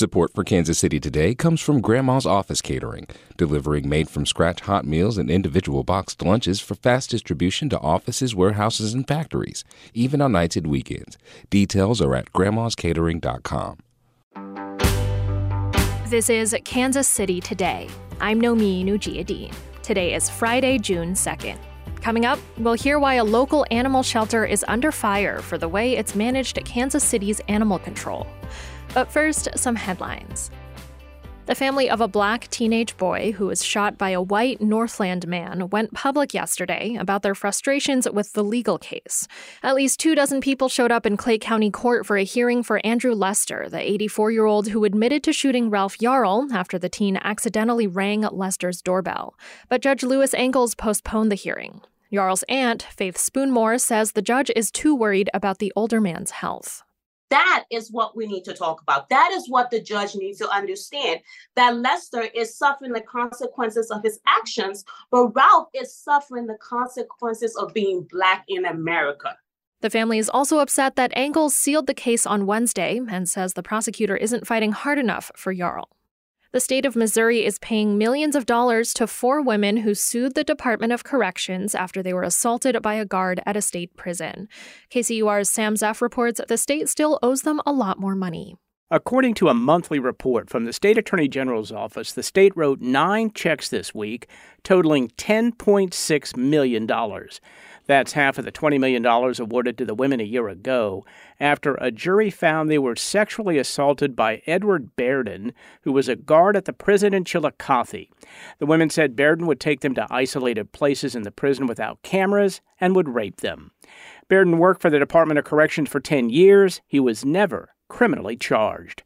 Support for Kansas City Today comes from Grandma's Office Catering, delivering made from scratch hot meals and individual boxed lunches for fast distribution to offices, warehouses, and factories, even on nights and weekends. Details are at grandmascatering.com. This is Kansas City Today. I'm Nomin Ujiyediin. Today is Friday, June 2nd. Coming up, we'll hear why a local animal shelter is under fire for the way it's managed at Kansas City's animal control. But first, some headlines. The family of a black teenage boy who was shot by a white Northland man went public yesterday about their frustrations with the legal case. At least two dozen people showed up in Clay County Court for a hearing for Andrew Lester, the 84 year old who admitted to shooting Ralph Yarl after the teen accidentally rang Lester's doorbell. But Judge Louis Angles postponed the hearing. Yarl's aunt, Faith Spoonmore, says the judge is too worried about the older man's health. That is what we need to talk about. That is what the judge needs to understand that Lester is suffering the consequences of his actions, but Ralph is suffering the consequences of being Black in America. The family is also upset that Angles sealed the case on Wednesday and says the prosecutor isn't fighting hard enough for Yarl. The state of Missouri is paying millions of dollars to four women who sued the Department of Corrections after they were assaulted by a guard at a state prison. KCUR's Sam Zeff reports the state still owes them a lot more money. According to a monthly report from the state attorney general's office, the state wrote nine checks this week, totaling $10.6 million. That's half of the $20 million awarded to the women a year ago after a jury found they were sexually assaulted by Edward Bearden, who was a guard at the prison in Chillicothe. The women said Bearden would take them to isolated places in the prison without cameras and would rape them. Bearden worked for the Department of Corrections for 10 years. He was never criminally charged.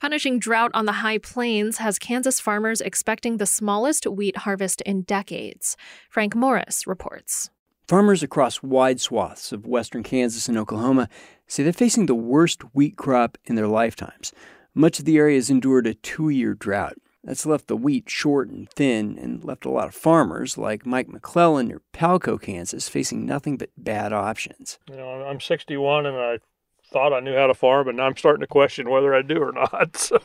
Punishing drought on the high plains has Kansas farmers expecting the smallest wheat harvest in decades. Frank Morris reports. Farmers across wide swaths of western Kansas and Oklahoma say they're facing the worst wheat crop in their lifetimes. Much of the area has endured a two year drought. That's left the wheat short and thin and left a lot of farmers like Mike McClellan near Palco, Kansas, facing nothing but bad options. You know, I'm 61 and I thought I knew how to farm, and now I'm starting to question whether I do or not. So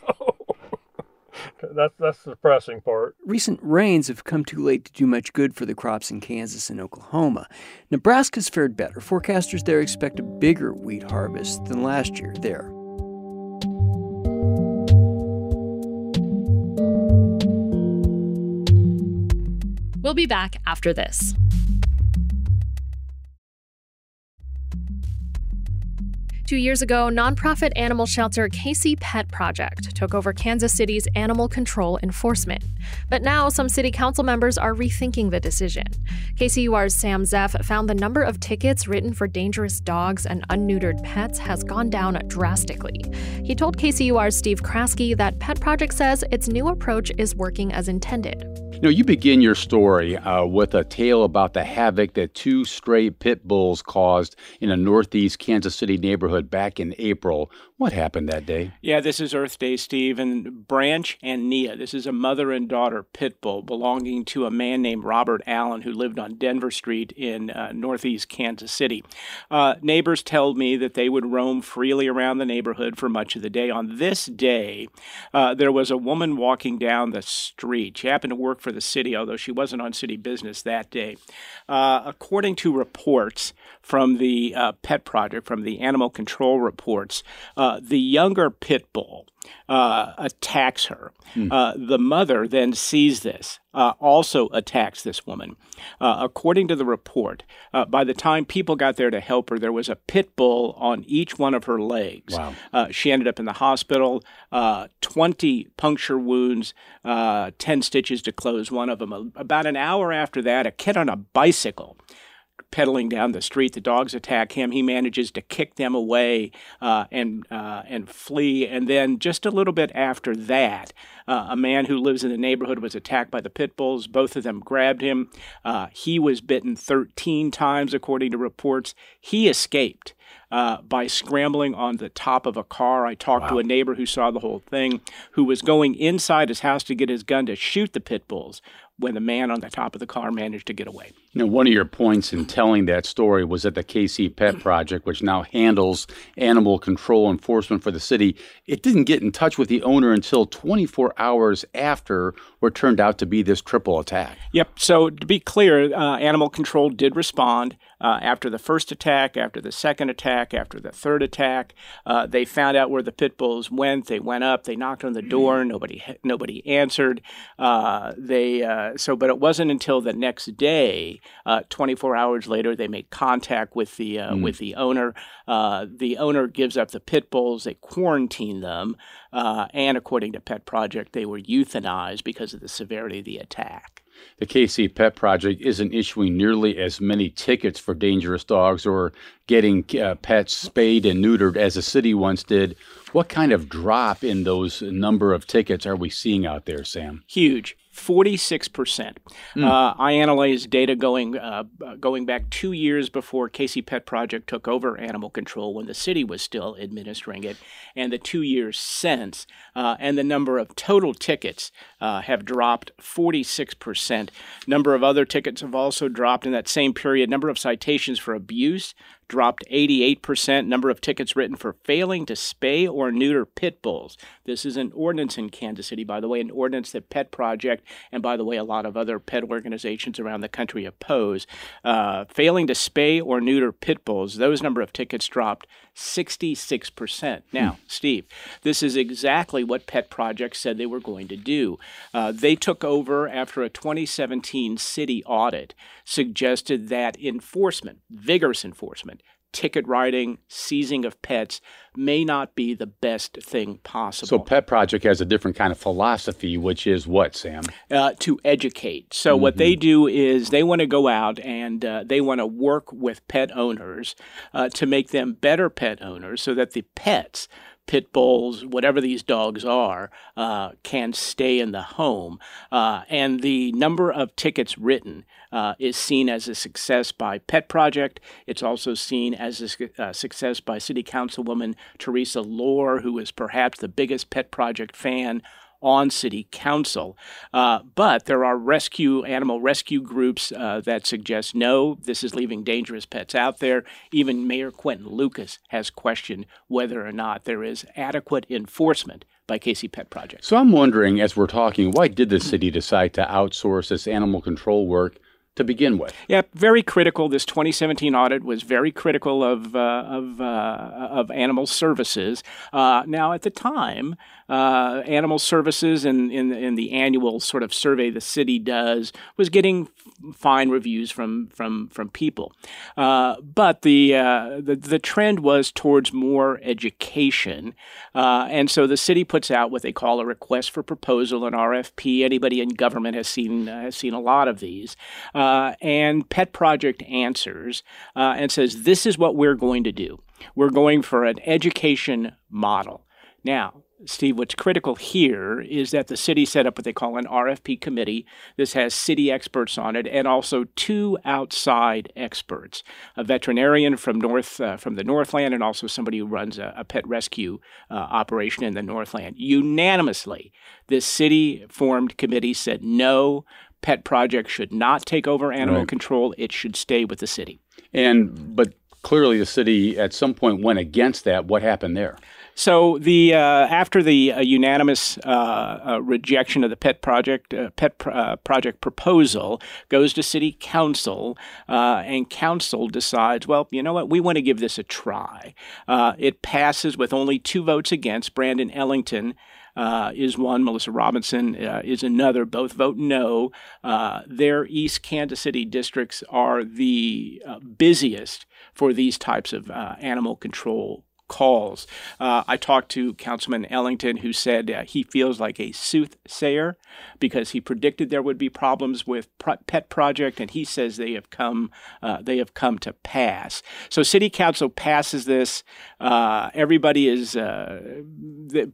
that's that's the depressing part. Recent rains have come too late to do much good for the crops in Kansas and Oklahoma. Nebraska's fared better. Forecasters there expect a bigger wheat harvest than last year there. We'll be back after this. Two years ago, nonprofit animal shelter KC Pet Project took over Kansas City's animal control enforcement. But now some city council members are rethinking the decision. KCUR's Sam Zeff found the number of tickets written for dangerous dogs and unneutered pets has gone down drastically. He told KCUR's Steve Kraske that Pet Project says its new approach is working as intended. You know, you begin your story uh, with a tale about the havoc that two stray pit bulls caused in a northeast Kansas City neighborhood back in April. What happened that day? Yeah, this is Earth Day, Steve, and Branch and Nia. This is a mother and daughter pit bull belonging to a man named Robert Allen who lived on Denver Street in uh, northeast Kansas City. Uh, neighbors told me that they would roam freely around the neighborhood for much of the day. On this day, uh, there was a woman walking down the street. She happened to work for the city, although she wasn't on city business that day. Uh, according to reports from the uh, Pet Project, from the animal control reports, uh, the younger pit bull uh, attacks her. Mm. Uh, the mother then sees this, uh, also attacks this woman. Uh, according to the report, uh, by the time people got there to help her, there was a pit bull on each one of her legs. Wow. Uh, she ended up in the hospital, 20 puncture wounds, 10 stitches to close one of them. About an hour after that, a kid on a bicycle pedaling down the street. The dogs attack him. He manages to kick them away uh, and uh, and flee. And then just a little bit after that, uh, a man who lives in the neighborhood was attacked by the pit bulls. Both of them grabbed him. Uh, he was bitten 13 times, according to reports. He escaped. Uh, by scrambling on the top of a car. I talked wow. to a neighbor who saw the whole thing, who was going inside his house to get his gun to shoot the pit bulls when the man on the top of the car managed to get away. You know, one of your points in telling that story was that the KC Pet Project, which now handles animal control enforcement for the city, it didn't get in touch with the owner until 24 hours after what turned out to be this triple attack. Yep. So to be clear, uh, animal control did respond uh, after the first attack, after the second attack, after the third attack. Uh, they found out where the pit bulls went. They went up. They knocked on the door. Nobody nobody answered. Uh, they uh, so, but it wasn't until the next day uh, 24 hours later, they make contact with the uh, mm. with the owner. Uh, the owner gives up the pit bulls. They quarantine them, uh, and according to Pet Project, they were euthanized because of the severity of the attack. The KC Pet Project isn't issuing nearly as many tickets for dangerous dogs or getting uh, pets spayed and neutered as the city once did. What kind of drop in those number of tickets are we seeing out there, Sam? Huge. 46%. Mm. Uh, I analyzed data going uh, going back two years before KC Pet Project took over animal control when the city was still administering it, and the two years since. Uh, and the number of total tickets uh, have dropped 46%. Number of other tickets have also dropped in that same period. Number of citations for abuse dropped 88%. Number of tickets written for failing to spay or neuter pit bulls. This is an ordinance in Kansas City, by the way, an ordinance that Pet Project and, by the way, a lot of other pet organizations around the country oppose. Uh, failing to spay or neuter pit bulls, those number of tickets dropped 66%. Now, hmm. Steve, this is exactly what Pet Project said they were going to do. Uh, they took over after a 2017 city audit suggested that enforcement, vigorous enforcement, ticket writing, seizing of pets may not be the best thing possible. So, Pet Project has a different kind of philosophy, which is what, Sam? Uh, to educate. So, mm-hmm. what they do is they want to go out and uh, they want to work with pet owners uh, to make them better pet owners so that the pets pit bulls, whatever these dogs are, uh, can stay in the home. Uh, and the number of tickets written uh, is seen as a success by Pet Project. It's also seen as a uh, success by City Councilwoman Teresa Loar, who is perhaps the biggest Pet Project fan on city council. Uh, but there are rescue animal rescue groups uh, that suggest no, this is leaving dangerous pets out there. Even Mayor Quinton Lucas has questioned whether or not there is adequate enforcement by KC Pet Project. So I'm wondering, as we're talking, why did the city decide to outsource this animal control work to begin with. Yeah, very critical. This 2017 audit was very critical of uh, of uh, of animal services. Uh, now, at the time, uh, animal services in, in, in the annual sort of survey the city does was getting fine reviews from from from people, uh, but the, uh, the the trend was towards more education, and so the city puts out what they call a request for proposal, an RFP. Anybody in government has seen has seen a lot of these, uh, and Pet Project answers and says this is what we're going to do. We're going for an education model. Now, Steve, what's critical here is that the city set up what they call an RFP committee. This has city experts on it, and also two outside experts: a veterinarian from North uh, from the Northland, and also somebody who runs a, a pet rescue uh, operation in the Northland. Unanimously, this city formed committee said no. Pet Project should not take over animal right. control. It should stay with the city. And but clearly, the city at some point went against that. What happened there? So the uh, after the uh, unanimous uh, uh rejection of the pet project uh, pet pr- uh, project proposal goes to city council, and council decides, well, you know what, we want to give this a try. it passes with only two votes against. Brandon Ellington. Uh, is one. Melissa Robinson uh, is another. Both vote no. Uh, their East Kansas City districts are the busiest for these types of animal control calls. Uh, I talked to Councilman Ellington, who said uh, he feels like a soothsayer because he predicted there would be problems with Pet Project, and he says they have come uh, they have come to pass. So City Council passes this. Uh, everybody is uh,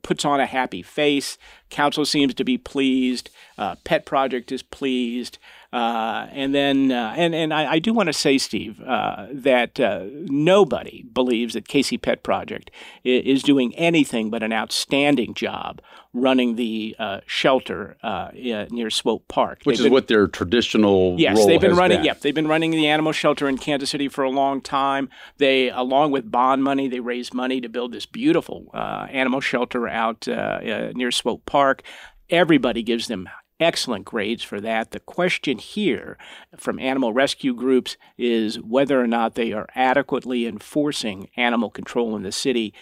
puts on a happy face. Council seems to be pleased. Uh, Pet Project is pleased. Uh, and then, uh, and and I, I do want to say, Steve, uh, that uh, nobody believes that KC Pet Project is doing anything but an outstanding job running the uh, shelter uh, near Swope Park, which they've is been, what their traditional yes, they've been running. Been. Yep, they've been running the animal shelter in Kansas City for a long time. They, along with bond money, they raised money to build this beautiful animal shelter out near Swope Park. Everybody gives them excellent grades for that. The question here from animal rescue groups is whether or not they are adequately enforcing animal control in the city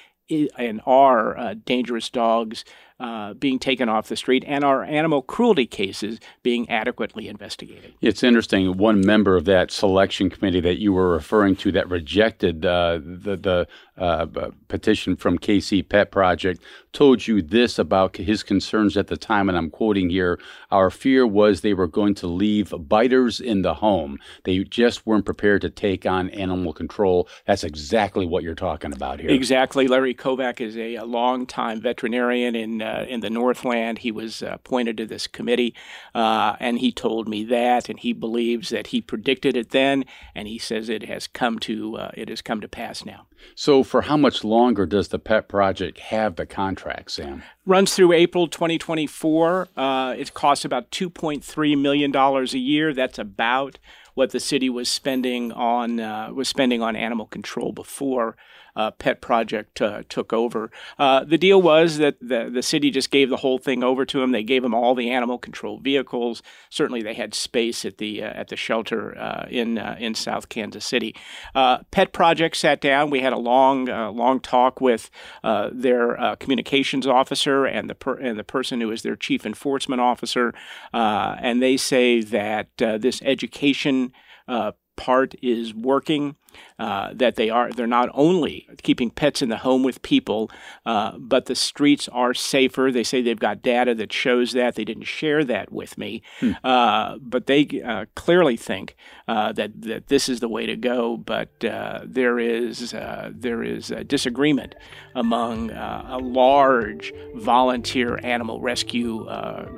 and are uh, dangerous dogs uh, being taken off the street and our animal cruelty cases being adequately investigated. It's interesting. One member of that selection committee that you were referring to that rejected uh, the, the uh, petition from KC Pet Project told you this about his concerns at the time, and I'm quoting here Our fear was they were going to leave biters in the home. They just weren't prepared to take on animal control. That's exactly what you're talking about here. Exactly. Larry Kovac is a, a longtime veterinarian in, uh, in the Northland. He was uh, appointed to this committee, uh, and he told me that, and he believes that he predicted it then, and he says it has come to, uh, it has come to pass now. So, for how much longer does the PET project have the contract, Sam? Runs through April 2024. Uh, it costs about $2.3 million a year. That's about what the city was spending on uh, was spending on animal control before uh, Pet Project uh, took over. Uh, the deal was that the, the city just gave the whole thing over to them. They gave them all the animal control vehicles. Certainly, they had space at the uh, at the shelter uh, in in South Kansas City. Pet Project sat down. We had a long long talk with their communications officer and the per- and the person who is their chief enforcement officer, and they say that this education uh, part is working. Uh, that they are they're not only keeping pets in the home with people, uh, but the streets are safer. They say they've got data that shows that. They didn't share that with me, hmm. uh, but they uh, clearly think uh, that that this is the way to go. But uh, there is there is disagreement among a large volunteer animal rescue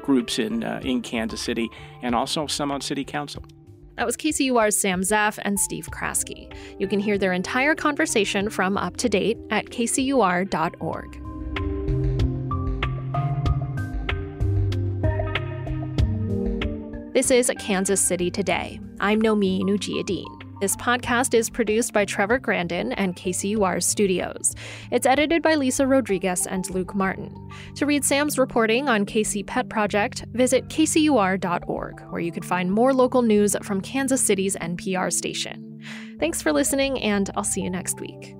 groups in in Kansas City, and also some on city council. That was KCUR's Sam Zeff and Steve Kraske. You can hear their entire conversation from Up to Date at kcur.org. This is Kansas City Today. I'm Nomin Ujiyediin. This podcast is produced by Trevor Grandin and KCUR Studios. It's edited by Lisa Rodriguez and Luke Martin. To read Sam's reporting on KC Pet Project, visit kcur.org, where you can find more local news from Kansas City's NPR station. Thanks for listening, and I'll see you next week.